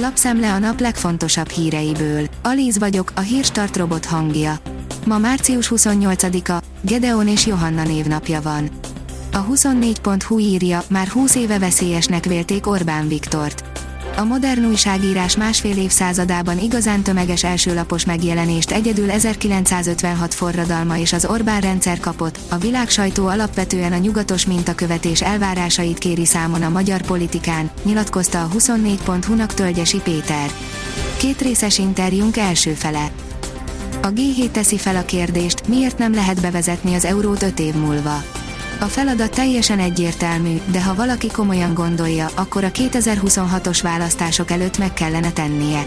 Lapszemle a nap legfontosabb híreiből. Alíz vagyok, a hírstart robot hangja. Ma március 28-a, Gedeon és Johanna névnapja van. A 24.hu írja, már 20 éve veszélyesnek vélték Orbán Viktort. A modern újságírás másfél évszázadában igazán tömeges elsőlapos megjelenést egyedül 1956 forradalma és az Orbán rendszer kapott, a világ sajtó alapvetően a nyugatos mintakövetés elvárásait kéri számon a magyar politikán, nyilatkozta a 24.hu-nak Tölgyesi Péter. Két részes interjúnk első fele. A G7 teszi fel a kérdést, miért nem lehet bevezetni az eurót 5 év múlva. A feladat teljesen egyértelmű, de ha valaki komolyan gondolja, akkor a 2026-os választások előtt meg kellene tennie.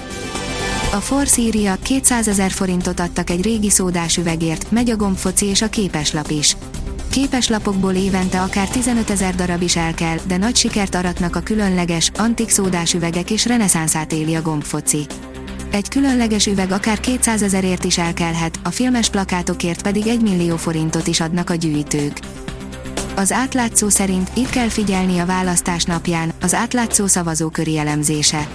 A Force írja, 200 ezer forintot adtak egy régi szódás üvegért, megy a gombfoci és a képeslap is. Képeslapokból évente akár 15 ezer darab is el kell, de nagy sikert aratnak a különleges, antik szódás üvegek és reneszánszát éli a gombfoci. Egy különleges üveg akár 200 ezerért is elkelhet, a filmes plakátokért pedig 1 millió forintot is adnak a gyűjtők. Az átlátszó szerint itt kell figyelni a választás napján, az átlátszó szavazóköri elemzése.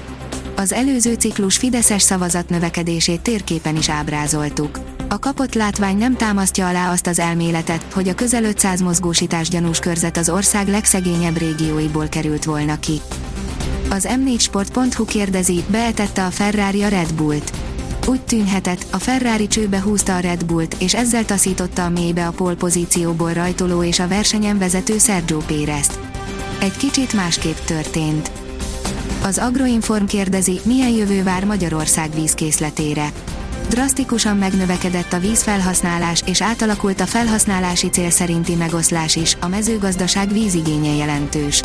Az előző ciklus Fideszes szavazat növekedését térképen is ábrázoltuk. A kapott látvány nem támasztja alá azt az elméletet, hogy a közel 500 mozgósítás gyanús körzet az ország legszegényebb régióiból került volna ki. Az m4sport.hu kérdezi, beetette a Ferrari a Red Bullt. Úgy tűnhetett, a Ferrari csőbe húzta a Red Bullt, és ezzel taszította a mélybe a polpozícióból rajtoló és a versenyen vezető Sergio Pérezt. Egy kicsit másképp történt. Az Agroinform kérdezi, milyen jövő vár Magyarország vízkészletére. Drasztikusan megnövekedett a vízfelhasználás és átalakult a felhasználási cél szerinti megoszlás is, a mezőgazdaság vízigénye jelentős.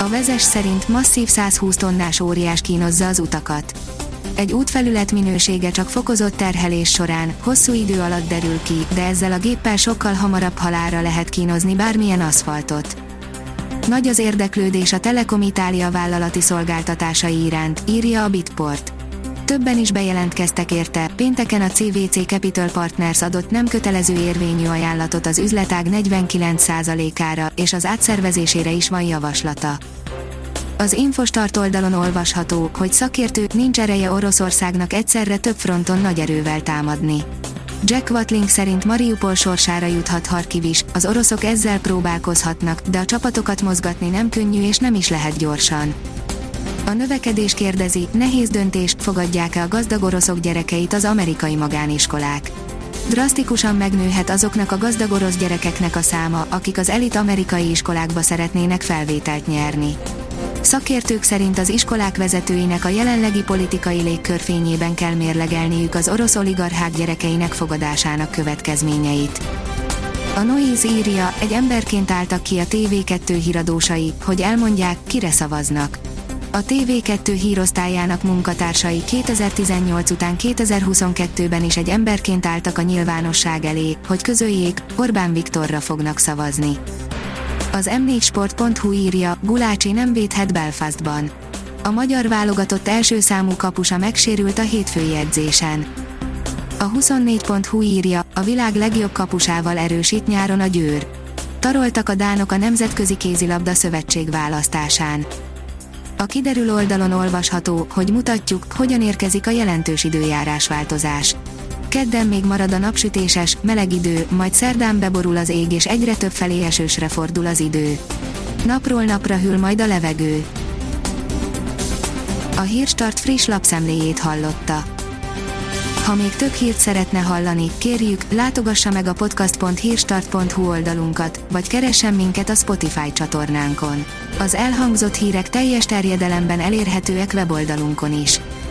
A vezes szerint masszív 120 tonnás óriás kínozza az utakat egy útfelület minősége csak fokozott terhelés során, hosszú idő alatt derül ki, de ezzel a géppel sokkal hamarabb halára lehet kínozni bármilyen aszfaltot. Nagy az érdeklődés a Telekom Itália vállalati szolgáltatásai iránt, írja a Bitport. Többen is bejelentkeztek érte, pénteken a CVC Capital Partners adott nem kötelező érvényű ajánlatot az üzletág 49%-ára, és az átszervezésére is van javaslata. Az Infostart oldalon olvasható, hogy szakértő nincs ereje Oroszországnak egyszerre több fronton nagy erővel támadni. Jack Watling szerint Mariupol sorsára juthat Harkiv is, az oroszok ezzel próbálkozhatnak, de a csapatokat mozgatni nem könnyű és nem is lehet gyorsan. A növekedés kérdezi, nehéz döntés, fogadják-e a gazdag oroszok gyerekeit az amerikai magániskolák. Drasztikusan megnőhet azoknak a gazdag orosz gyerekeknek a száma, akik az elit amerikai iskolákba szeretnének felvételt nyerni. Szakértők szerint az iskolák vezetőinek a jelenlegi politikai légkörfényében kell mérlegelniük az orosz oligarchák gyerekeinek fogadásának következményeit. A Noise írja, egy emberként álltak ki a TV2 híradósai, hogy elmondják, kire szavaznak. A TV2 hírosztályának munkatársai 2018 után 2022-ben is egy emberként álltak a nyilvánosság elé, hogy közöljék, Orbán Viktorra fognak szavazni. Az m4sport.hu írja, Gulácsi nem védhet Belfastban. A magyar válogatott első számú kapusa megsérült a hétfői edzésen. A 24.hu írja, a világ legjobb kapusával erősít nyáron a győr. Taroltak a dánok a Nemzetközi Kézilabda Szövetség választásán. A kiderül oldalon olvasható, hogy mutatjuk, hogyan érkezik a jelentős időjárás változás. Kedden még marad a napsütéses, meleg idő, majd szerdán beborul az ég és egyre több felé esősre fordul az idő. Napról napra hűl majd a levegő. A Hírstart friss lapszemléjét hallotta. Ha még több hírt szeretne hallani, kérjük, látogassa meg a podcast.hírstart.hu oldalunkat, vagy keressen minket a Spotify csatornánkon. Az elhangzott hírek teljes terjedelemben elérhetőek weboldalunkon is.